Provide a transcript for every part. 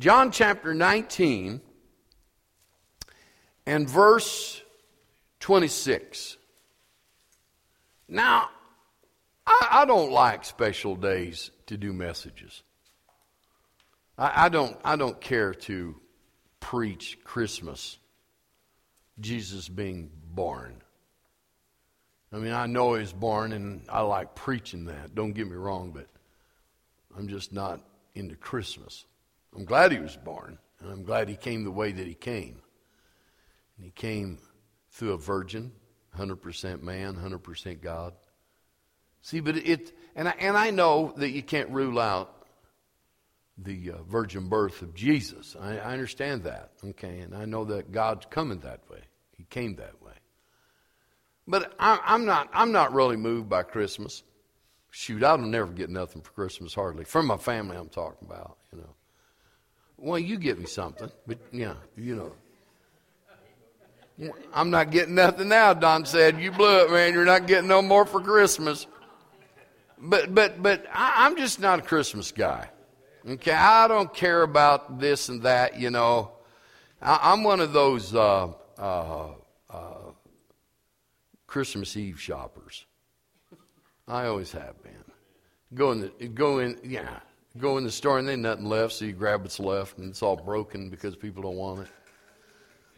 John chapter 19 and verse 26. Now, I, I don't like special days to do messages. I, I, don't, I don't care to preach Christmas, Jesus being born. I mean, I know he's born and I like preaching that. Don't get me wrong, but I'm just not into Christmas. I'm glad he was born, and I'm glad he came the way that he came. And he came through a virgin, 100% man, 100% God. See, but it, and I, and I know that you can't rule out the uh, virgin birth of Jesus. I, I understand that, okay, and I know that God's coming that way. He came that way. But I, I'm not, I'm not really moved by Christmas. Shoot, I'll never get nothing for Christmas, hardly. From my family, I'm talking about, you know. Well, you get me something, but yeah, you know. I'm not getting nothing now, Don said. You blew it, man. You're not getting no more for Christmas. But but but I, am just not a Christmas guy. Okay, I don't care about this and that. You know, I, am one of those uh, uh, uh, Christmas Eve shoppers. I always have been. Go in the go in yeah. Go in the store and there's nothing left, so you grab what's left, and it's all broken because people don't want it.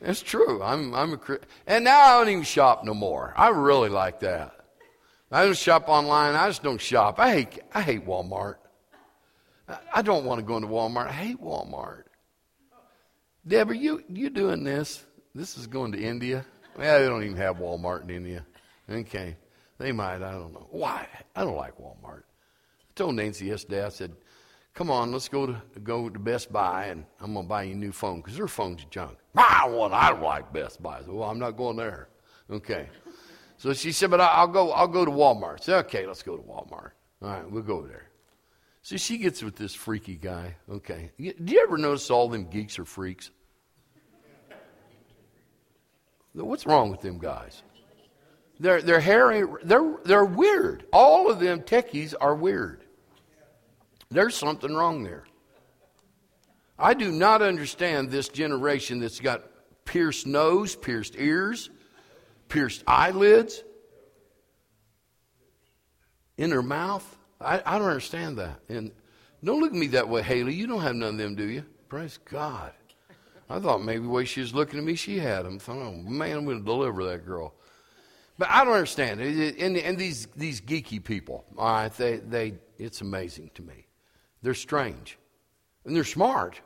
It's true. I'm I'm a and now I don't even shop no more. I really like that. I don't shop online. I just don't shop. I hate I hate Walmart. I don't want to go into Walmart. I hate Walmart. Deborah, you you doing this? This is going to India. Yeah, they don't even have Walmart in India. Okay, they might. I don't know why. I don't like Walmart. I told Nancy yesterday. I said, "Come on, let's go to go to Best Buy, and I'm gonna buy you a new phone because their phone's junk." Ah, I want. I like Best Buy. So, well, I'm not going there. Okay. So she said, "But I'll go. I'll go to Walmart." Said, "Okay, let's go to Walmart. All right, we'll go there." So she gets with this freaky guy. Okay. Do you ever notice all them geeks are freaks? What's wrong with them guys? They're, they're hairy, they're, they're weird. All of them techies are weird. There's something wrong there. I do not understand this generation that's got pierced nose, pierced ears, pierced eyelids in their mouth. I, I don't understand that. And don't look at me that way, Haley. You don't have none of them, do you? Praise God. I thought maybe the way she was looking at me, she had them. I thought, oh, man, I'm going to deliver that girl. But I don't understand. And, and these, these geeky people, all right, they, they, it's amazing to me. They're strange. And they're smart.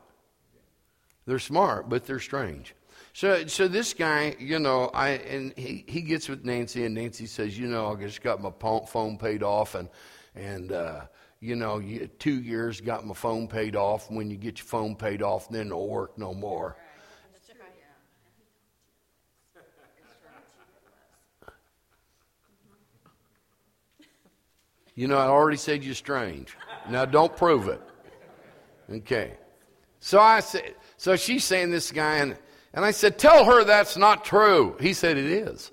They're smart, but they're strange. So, so this guy, you know, I and he, he gets with Nancy, and Nancy says, you know, I just got my phone paid off, and and uh, you know, two years got my phone paid off. When you get your phone paid off, then it'll work no more. You know, I already said you're strange. Now don't prove it. Okay. So I said, so she's saying this guy, and, and I said, tell her that's not true. He said, it is.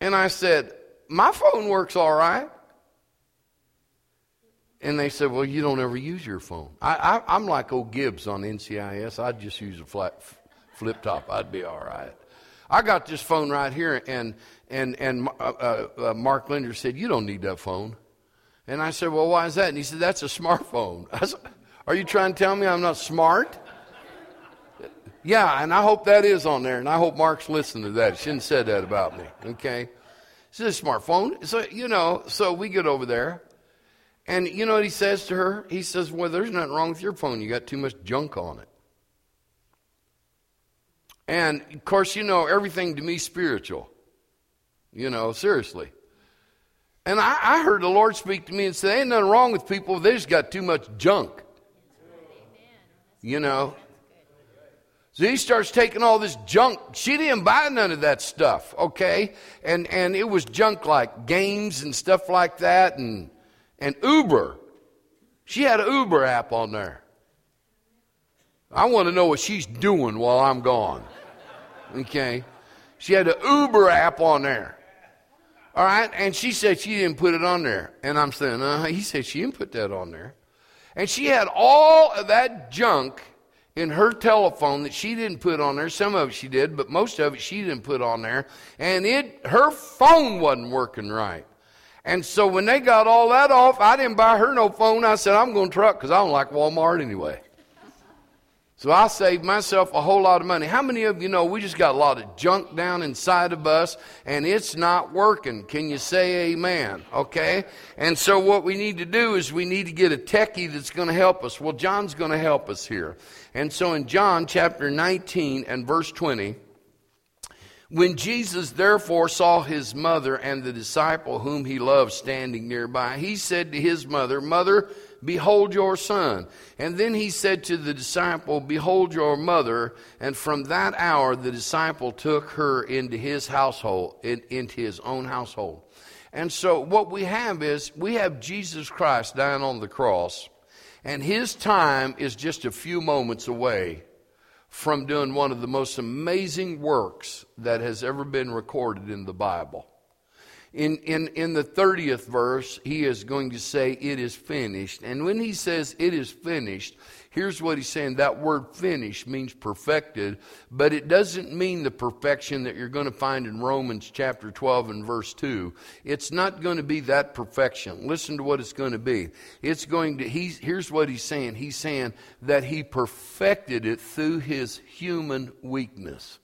And I said, my phone works all right. And they said, well, you don't ever use your phone. I, I, am like old Gibbs on NCIS. I'd just use a flat flip top. I'd be all right. I got this phone right here, and and and uh, uh, uh, Mark Linder said, "You don't need that phone." And I said, "Well, why is that?" And he said, "That's a smartphone." I said, "Are you trying to tell me I'm not smart?" yeah, and I hope that is on there, and I hope Mark's listening to that. He shouldn't have said that about me. Okay, it's a smartphone. So you know, so we get over there, and you know what he says to her? He says, "Well, there's nothing wrong with your phone. You got too much junk on it." And of course, you know, everything to me spiritual. You know, seriously. And I, I, heard the Lord speak to me and say, Ain't nothing wrong with people, they just got too much junk. You know. So he starts taking all this junk. She didn't buy none of that stuff, okay? And and it was junk like games and stuff like that and and Uber. She had an Uber app on there. I want to know what she's doing while I'm gone. Okay. She had an Uber app on there. All right. And she said she didn't put it on there. And I'm saying, uh, he said she didn't put that on there. And she had all of that junk in her telephone that she didn't put on there. Some of it she did, but most of it she didn't put on there. And it, her phone wasn't working right. And so when they got all that off, I didn't buy her no phone. I said, I'm going to truck because I don't like Walmart anyway. So I saved myself a whole lot of money. How many of you know we just got a lot of junk down inside of us and it's not working? Can you say amen? Okay? And so what we need to do is we need to get a techie that's going to help us. Well, John's going to help us here. And so in John chapter 19 and verse 20, when Jesus therefore saw his mother and the disciple whom he loved standing nearby, he said to his mother, Mother, behold your son. And then he said to the disciple, Behold your mother. And from that hour the disciple took her into his household, in, into his own household. And so what we have is we have Jesus Christ dying on the cross, and his time is just a few moments away from doing one of the most amazing works that has ever been recorded in the Bible. In, in, in the 30th verse, he is going to say, It is finished. And when he says it is finished, Here's what he's saying that word finished means perfected, but it doesn't mean the perfection that you're going to find in Romans chapter 12 and verse 2. It's not going to be that perfection. Listen to what it's going to be. It's going to, he's, here's what he's saying. He's saying that he perfected it through his human weakness.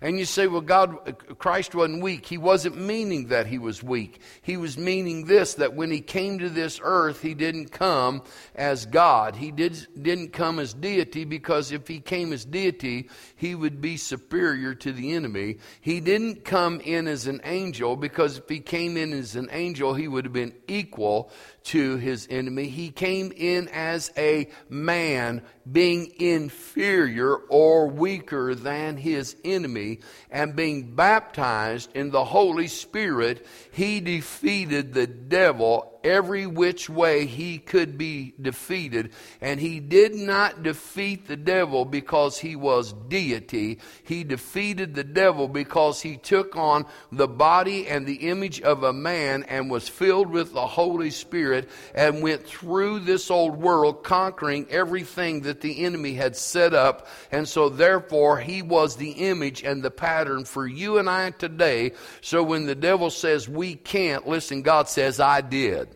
And you say, well, God, Christ wasn't weak. He wasn't meaning that he was weak. He was meaning this, that when he came to this earth, he didn't come as God. He did, didn't come as deity because if he came as deity, he would be superior to the enemy. He didn't come in as an angel because if he came in as an angel, he would have been equal to his enemy. He came in as a man, being inferior or weaker than his enemy, and being baptized in the Holy Spirit, he defeated the devil every which way he could be defeated. And he did not defeat the devil because he was deity. He defeated the devil because he took on the body and the image of a man and was filled with the Holy Spirit and went through this old world conquering everything that the enemy had set up. And so therefore he was the image and the pattern for you and I today. So when the devil says we can't, listen, God says I did.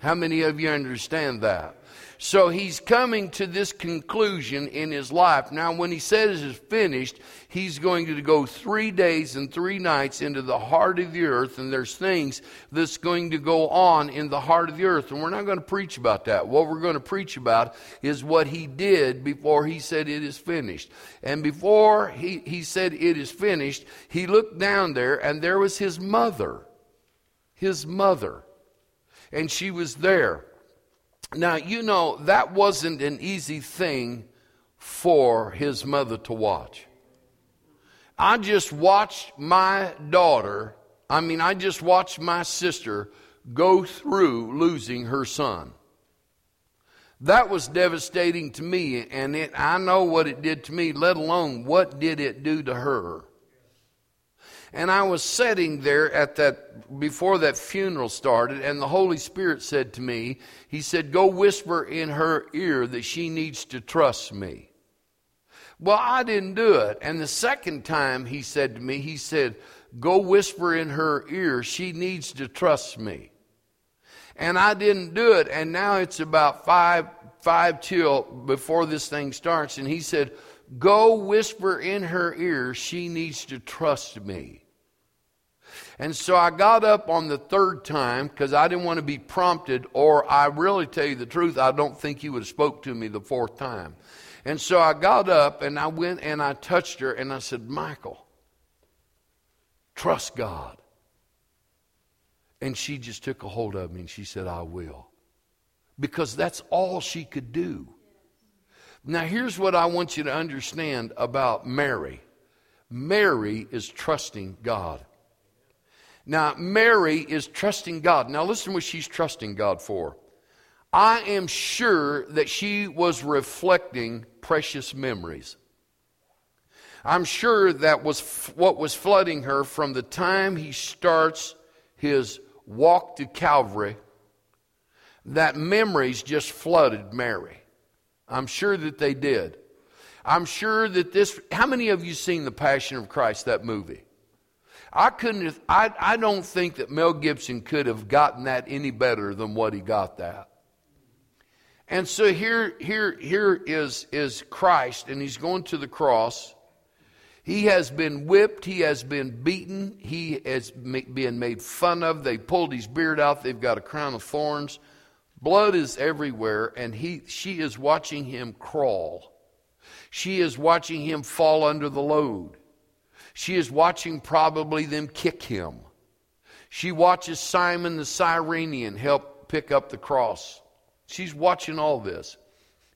How many of you understand that? So he's coming to this conclusion in his life. Now, when he says it's finished, he's going to go three days and three nights into the heart of the earth, and there's things that's going to go on in the heart of the earth. And we're not going to preach about that. What we're going to preach about is what he did before he said it is finished. And before he, he said it is finished, he looked down there, and there was his mother. His mother and she was there. Now, you know, that wasn't an easy thing for his mother to watch. I just watched my daughter, I mean, I just watched my sister go through losing her son. That was devastating to me, and it, I know what it did to me, let alone what did it do to her. And I was sitting there at that, before that funeral started, and the Holy Spirit said to me, He said, Go whisper in her ear that she needs to trust me. Well, I didn't do it. And the second time he said to me, He said, Go whisper in her ear, she needs to trust me. And I didn't do it. And now it's about five, five till before this thing starts. And he said, Go whisper in her ear, she needs to trust me. And so I got up on the third time because I didn't want to be prompted, or I really tell you the truth, I don't think he would have spoke to me the fourth time. And so I got up and I went and I touched her and I said, Michael, trust God. And she just took a hold of me and she said, I will. Because that's all she could do. Now, here's what I want you to understand about Mary Mary is trusting God. Now, Mary is trusting God. Now, listen what she's trusting God for. I am sure that she was reflecting precious memories. I'm sure that was what was flooding her from the time he starts his walk to Calvary that memories just flooded Mary. I'm sure that they did. I'm sure that this, how many of you seen The Passion of Christ, that movie? I couldn't, I, I don't think that Mel Gibson could have gotten that any better than what he got that. And so here, here, here is, is Christ, and he's going to the cross. He has been whipped. He has been beaten. He has been made fun of. They pulled his beard out. They've got a crown of thorns. Blood is everywhere, and he, she is watching him crawl. She is watching him fall under the load. She is watching probably them kick him. She watches Simon the Cyrenian help pick up the cross. She's watching all this.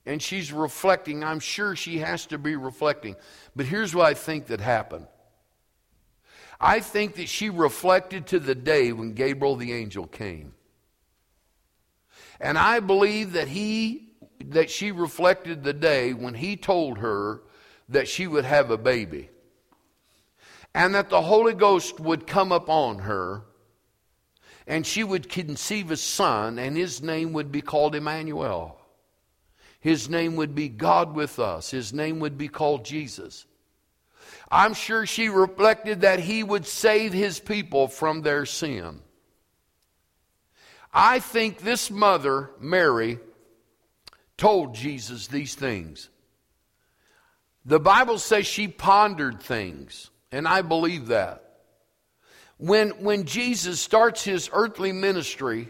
And she's reflecting. I'm sure she has to be reflecting. But here's what I think that happened. I think that she reflected to the day when Gabriel the angel came. And I believe that he that she reflected the day when he told her that she would have a baby. And that the Holy Ghost would come upon her and she would conceive a son and his name would be called Emmanuel. His name would be God with us. His name would be called Jesus. I'm sure she reflected that he would save his people from their sin. I think this mother, Mary, told Jesus these things. The Bible says she pondered things, and I believe that. When, when Jesus starts his earthly ministry,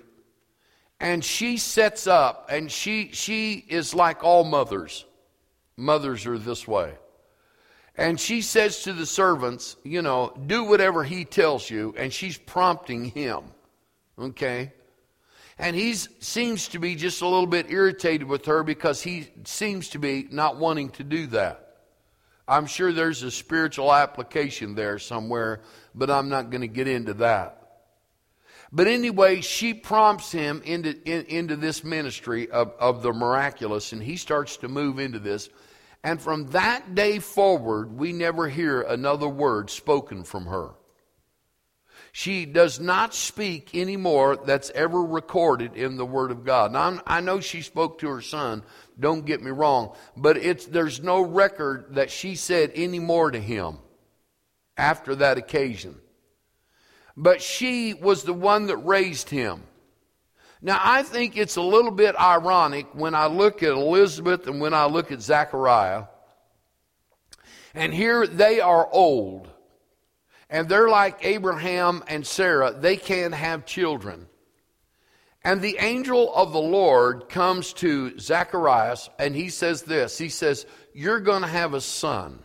and she sets up, and she, she is like all mothers. Mothers are this way. And she says to the servants, you know, do whatever he tells you, and she's prompting him. Okay? And he seems to be just a little bit irritated with her because he seems to be not wanting to do that. I'm sure there's a spiritual application there somewhere, but I'm not going to get into that. But anyway, she prompts him into, in, into this ministry of, of the miraculous, and he starts to move into this. And from that day forward, we never hear another word spoken from her. She does not speak anymore that's ever recorded in the Word of God. Now, i know she spoke to her son, don't get me wrong, but it's, there's no record that she said any more to him after that occasion. But she was the one that raised him. Now, I think it's a little bit ironic when I look at Elizabeth and when I look at Zachariah, and here they are old and they're like Abraham and Sarah, they can't have children. And the angel of the Lord comes to Zacharias and he says this He says, You're going to have a son.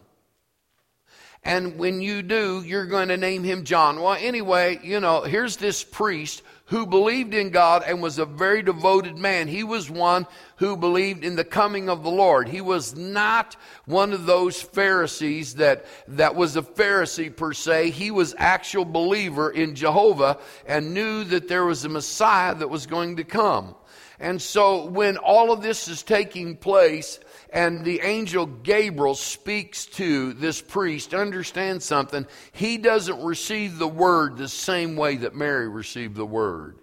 And when you do, you're going to name him John. Well, anyway, you know, here's this priest who believed in God and was a very devoted man. He was one who believed in the coming of the Lord. He was not one of those Pharisees that, that was a Pharisee per se. He was actual believer in Jehovah and knew that there was a Messiah that was going to come. And so when all of this is taking place, and the angel Gabriel speaks to this priest, understand something. He doesn't receive the word the same way that Mary received the word.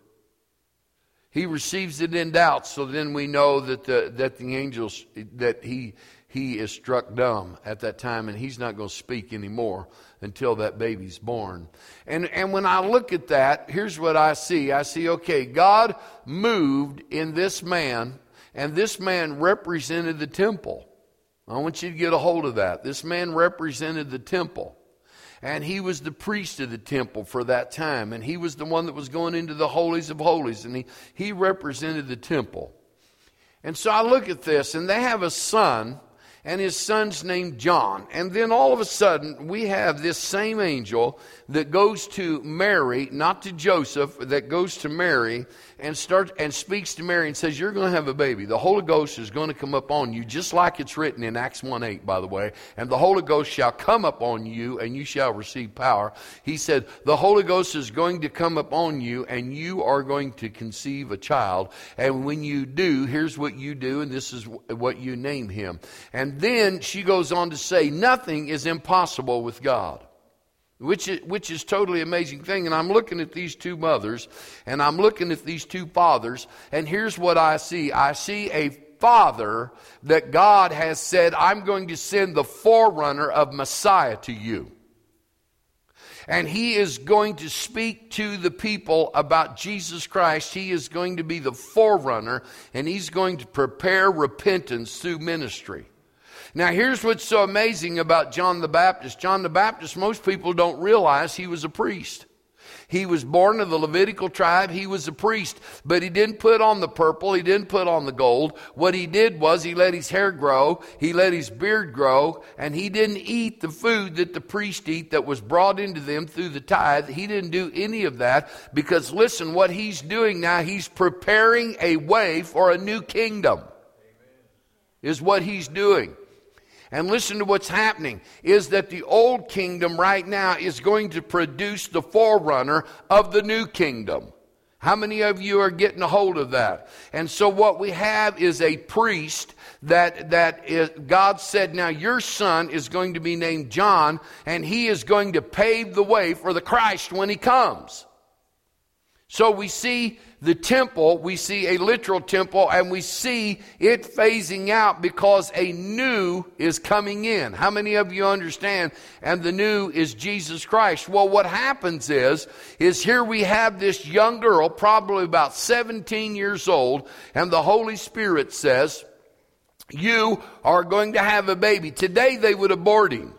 He receives it in doubt, so then we know that the, that the angels, that he, he is struck dumb at that time and he's not going to speak anymore until that baby's born. And, and when I look at that, here's what I see. I see, okay, God moved in this man and this man represented the temple. I want you to get a hold of that. This man represented the temple. And he was the priest of the temple for that time. And he was the one that was going into the holies of holies. And he, he represented the temple. And so I look at this, and they have a son and his son's named John. And then all of a sudden, we have this same angel that goes to Mary, not to Joseph, that goes to Mary and starts and speaks to Mary and says, You're going to have a baby. The Holy Ghost is going to come up on you, just like it's written in Acts 1 8, by the way. And the Holy Ghost shall come up on you, and you shall receive power. He said, The Holy Ghost is going to come up on you, and you are going to conceive a child. And when you do, here's what you do, and this is what you name him. And then she goes on to say, Nothing is impossible with God. which is, which is totally amazing thing. And I'm looking at these two mothers and I'm looking at these two fathers, and here's what I see I see a father that God has said, I'm going to send the forerunner of Messiah to you. And he is going to speak to the people about Jesus Christ. He is going to be the forerunner and he's going to prepare repentance through ministry. Now, here's what's so amazing about John the Baptist. John the Baptist, most people don't realize he was a priest. He was born of the Levitical tribe. He was a priest, but he didn't put on the purple. He didn't put on the gold. What he did was he let his hair grow. He let his beard grow and he didn't eat the food that the priest eat that was brought into them through the tithe. He didn't do any of that because listen, what he's doing now, he's preparing a way for a new kingdom is what he's doing. And listen to what's happening is that the old kingdom right now is going to produce the forerunner of the new kingdom. How many of you are getting a hold of that? And so what we have is a priest that, that is, God said, now your son is going to be named John and he is going to pave the way for the Christ when he comes. So we see the temple, we see a literal temple, and we see it phasing out because a new is coming in. How many of you understand? And the new is Jesus Christ. Well, what happens is, is here we have this young girl, probably about 17 years old, and the Holy Spirit says, you are going to have a baby. Today they would abort him.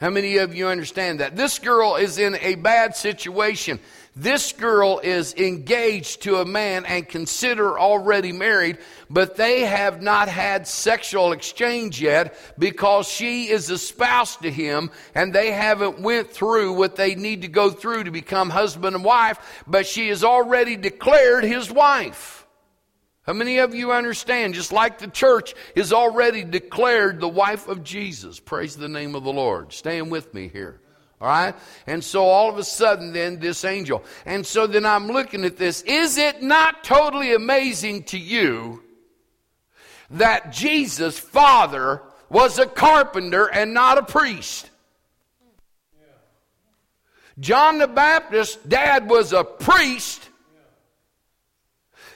How many of you understand that? This girl is in a bad situation. This girl is engaged to a man and consider already married, but they have not had sexual exchange yet because she is a spouse to him and they haven't went through what they need to go through to become husband and wife, but she is already declared his wife. How many of you understand? Just like the church is already declared the wife of Jesus. Praise the name of the Lord. Staying with me here. All right? And so all of a sudden, then, this angel. And so then I'm looking at this. Is it not totally amazing to you that Jesus' father was a carpenter and not a priest? John the Baptist's dad was a priest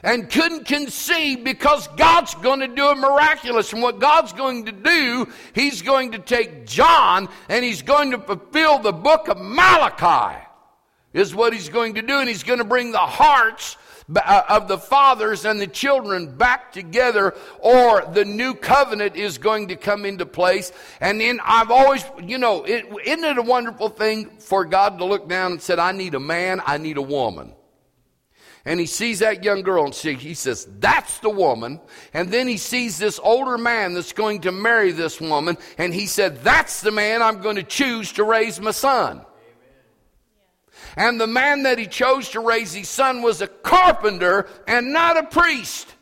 and couldn't conceive because God's going to do a miraculous. And what God's going to do, He's going to take John and He's going to fulfill the book of Malachi, is what He's going to do. And He's going to bring the hearts uh, of the fathers and the children back together, or the new covenant is going to come into place. And then I've always, you know, is isn't it a wonderful thing for God to look down and said, I need a man, I need a woman and he sees that young girl and he says, That's the woman. And then he sees this older man that's going to marry this woman, and he said, That's the man I'm going to choose to raise my son. And the man that he chose to raise his son was a carpenter and not a priest.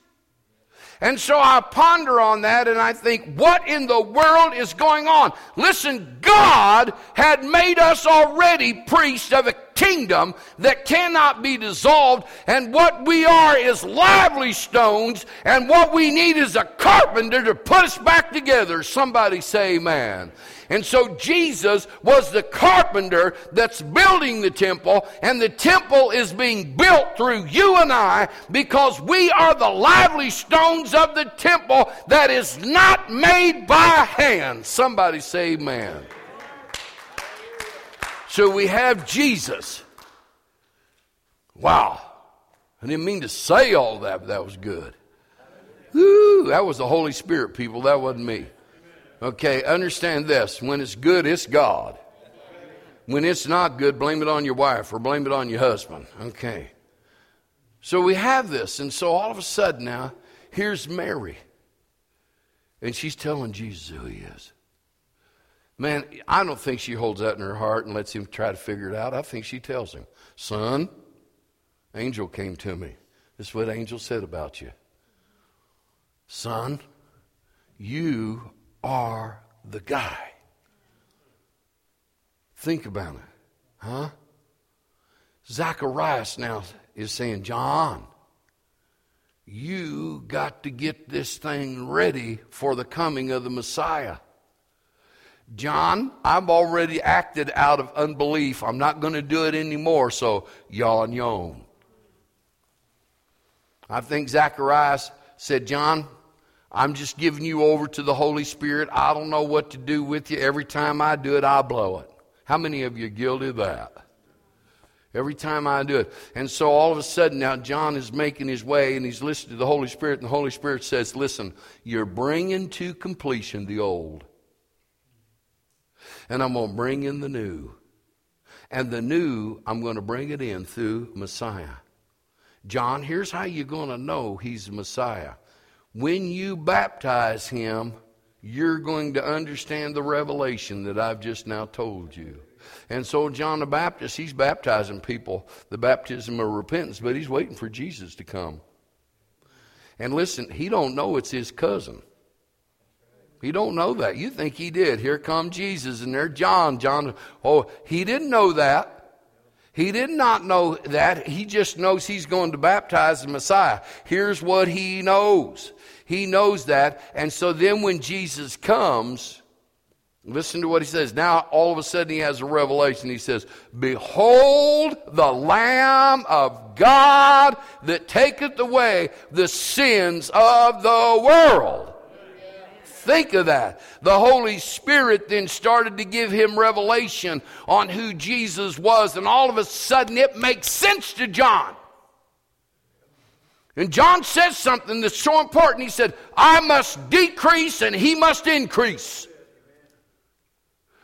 And so I ponder on that and I think, what in the world is going on? Listen, God had made us already priests of a kingdom that cannot be dissolved, and what we are is lively stones, and what we need is a carpenter to put us back together. Somebody say amen. And so Jesus was the carpenter that's building the temple, and the temple is being built through you and I because we are the lively stones of the temple that is not made by hand. Somebody say amen. So we have Jesus. Wow. I didn't mean to say all that, but that was good. Ooh, that was the Holy Spirit, people. That wasn't me. Okay, understand this. When it's good, it's God. When it's not good, blame it on your wife or blame it on your husband. Okay. So we have this. And so all of a sudden now, here's Mary. And she's telling Jesus who he is. Man, I don't think she holds that in her heart and lets him try to figure it out. I think she tells him, Son, angel came to me. This is what angel said about you. Son, you are the guy. Think about it, huh? Zacharias now is saying, John, you got to get this thing ready for the coming of the Messiah. John, I've already acted out of unbelief. I'm not going to do it anymore, so yawn yawn. I think Zacharias said, John, I'm just giving you over to the Holy Spirit. I don't know what to do with you. Every time I do it, I blow it. How many of you are guilty of that? Every time I do it. And so all of a sudden now John is making his way and he's listening to the Holy Spirit, and the Holy Spirit says, Listen, you're bringing to completion the old. And I'm going to bring in the new. And the new, I'm going to bring it in through Messiah. John, here's how you're going to know he's Messiah. When you baptize him, you're going to understand the revelation that I've just now told you. And so John the Baptist, he's baptizing people, the baptism of repentance, but he's waiting for Jesus to come. And listen, he don't know it's his cousin. He don't know that. You think he did. Here come Jesus and there John. John, oh, he didn't know that. He did not know that. He just knows he's going to baptize the Messiah. Here's what he knows. He knows that. And so then when Jesus comes, Listen to what he says. Now, all of a sudden, he has a revelation. He says, Behold the Lamb of God that taketh away the sins of the world. Think of that. The Holy Spirit then started to give him revelation on who Jesus was, and all of a sudden it makes sense to John. And John says something that's so important. He said, I must decrease and he must increase.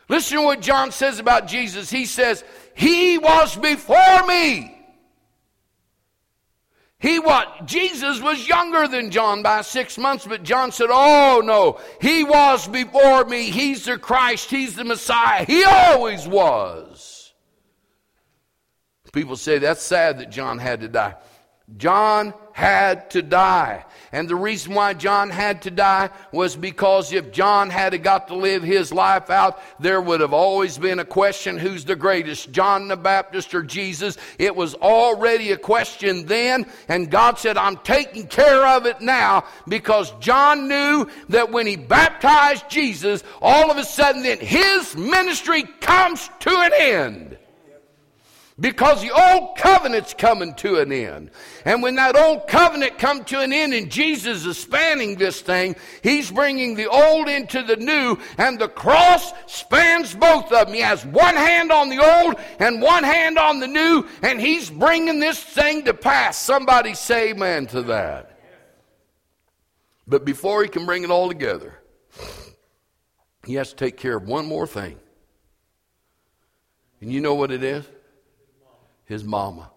Listen to what John says about Jesus. He says, He was before me. He what? Jesus was younger than John by six months, but John said, Oh no, he was before me. He's the Christ. He's the Messiah. He always was. People say that's sad that John had to die. John had to die. And the reason why John had to die was because if John had got to live his life out, there would have always been a question who's the greatest, John the Baptist or Jesus? It was already a question then, and God said, I'm taking care of it now because John knew that when he baptized Jesus, all of a sudden then his ministry comes to an end because the old covenant's coming to an end. And when that old covenant come to an end and Jesus is spanning this thing, he's bringing the old into the new and the cross spans both of them. He has one hand on the old and one hand on the new and he's bringing this thing to pass. Somebody say amen to that. But before he can bring it all together, he has to take care of one more thing. And you know what it is? His mama.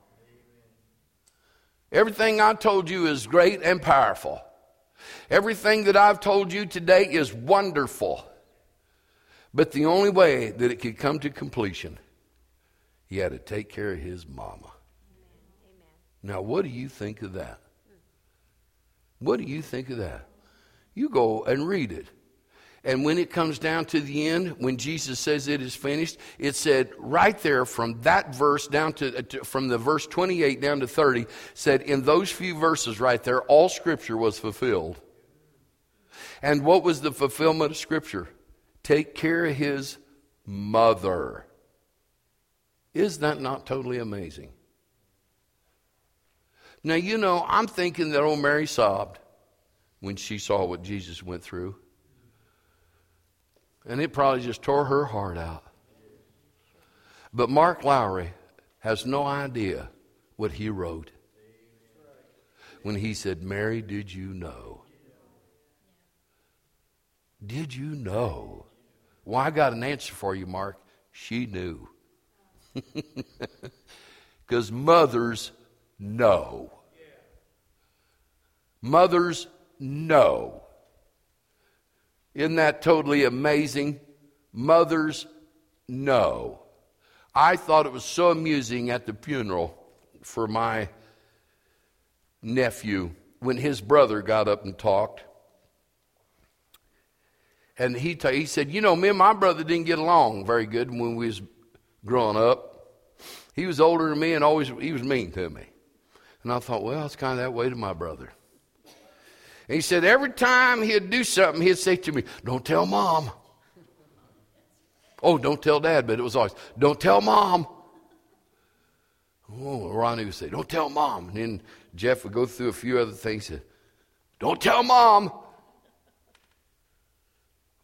Everything I told you is great and powerful. Everything that I've told you today is wonderful. But the only way that it could come to completion, he had to take care of his mama. Amen. Now, what do you think of that? What do you think of that? You go and read it. And when it comes down to the end, when Jesus says it is finished, it said right there from that verse down to, uh, to, from the verse 28 down to 30, said in those few verses right there, all scripture was fulfilled. And what was the fulfillment of scripture? Take care of his mother. Is that not totally amazing? Now, you know, I'm thinking that old Mary sobbed when she saw what Jesus went through. And it probably just tore her heart out. But Mark Lowry has no idea what he wrote when he said, Mary, did you know? Did you know? Well, I got an answer for you, Mark. She knew. Because mothers know. Mothers know. Isn't that totally amazing? Mothers know. I thought it was so amusing at the funeral for my nephew when his brother got up and talked. And he, t- he said, You know, me and my brother didn't get along very good when we was growing up. He was older than me and always he was mean to me. And I thought, well, it's kind of that way to my brother. And he said every time he'd do something, he'd say to me, Don't tell mom. Oh, don't tell dad, but it was always, don't tell mom. Oh, Ronnie would say, don't tell mom. And then Jeff would go through a few other things. Say, don't tell mom.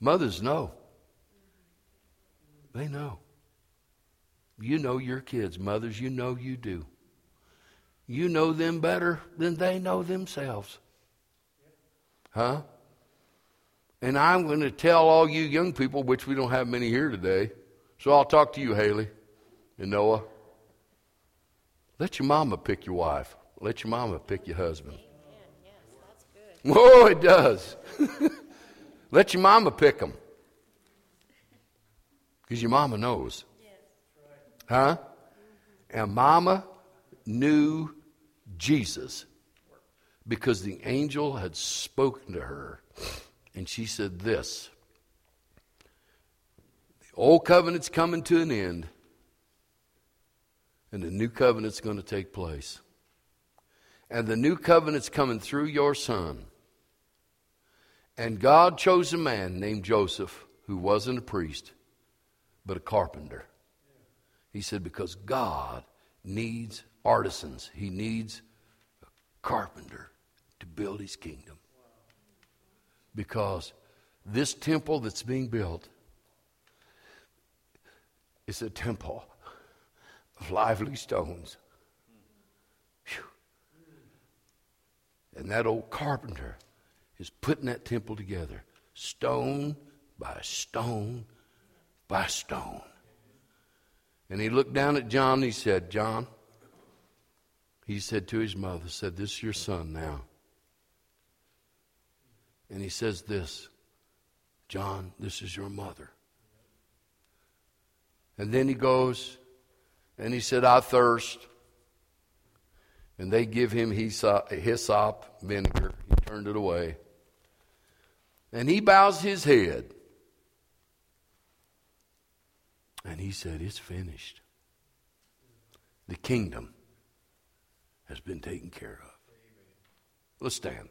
Mothers know. They know. You know your kids. Mothers, you know you do. You know them better than they know themselves. Huh? And I'm going to tell all you young people, which we don't have many here today. So I'll talk to you, Haley and Noah. Let your mama pick your wife. Let your mama pick your husband. Yes, oh, it does. Let your mama pick them. Because your mama knows. Huh? And mama knew Jesus because the angel had spoken to her. And she said this The old covenant's coming to an end, and the new covenant's going to take place. And the new covenant's coming through your son. And God chose a man named Joseph who wasn't a priest, but a carpenter. He said, because God needs artisans, He needs a carpenter build His kingdom. Because this temple that's being built is a temple of lively stones. Whew. And that old carpenter is putting that temple together, stone by stone by stone. And he looked down at John and he said, John, he said to his mother, said, This is your son now. And he says this, John, this is your mother. And then he goes and he said, I thirst. And they give him hyssop, vinegar. He turned it away. And he bows his head. And he said, It's finished. The kingdom has been taken care of. Let's stand.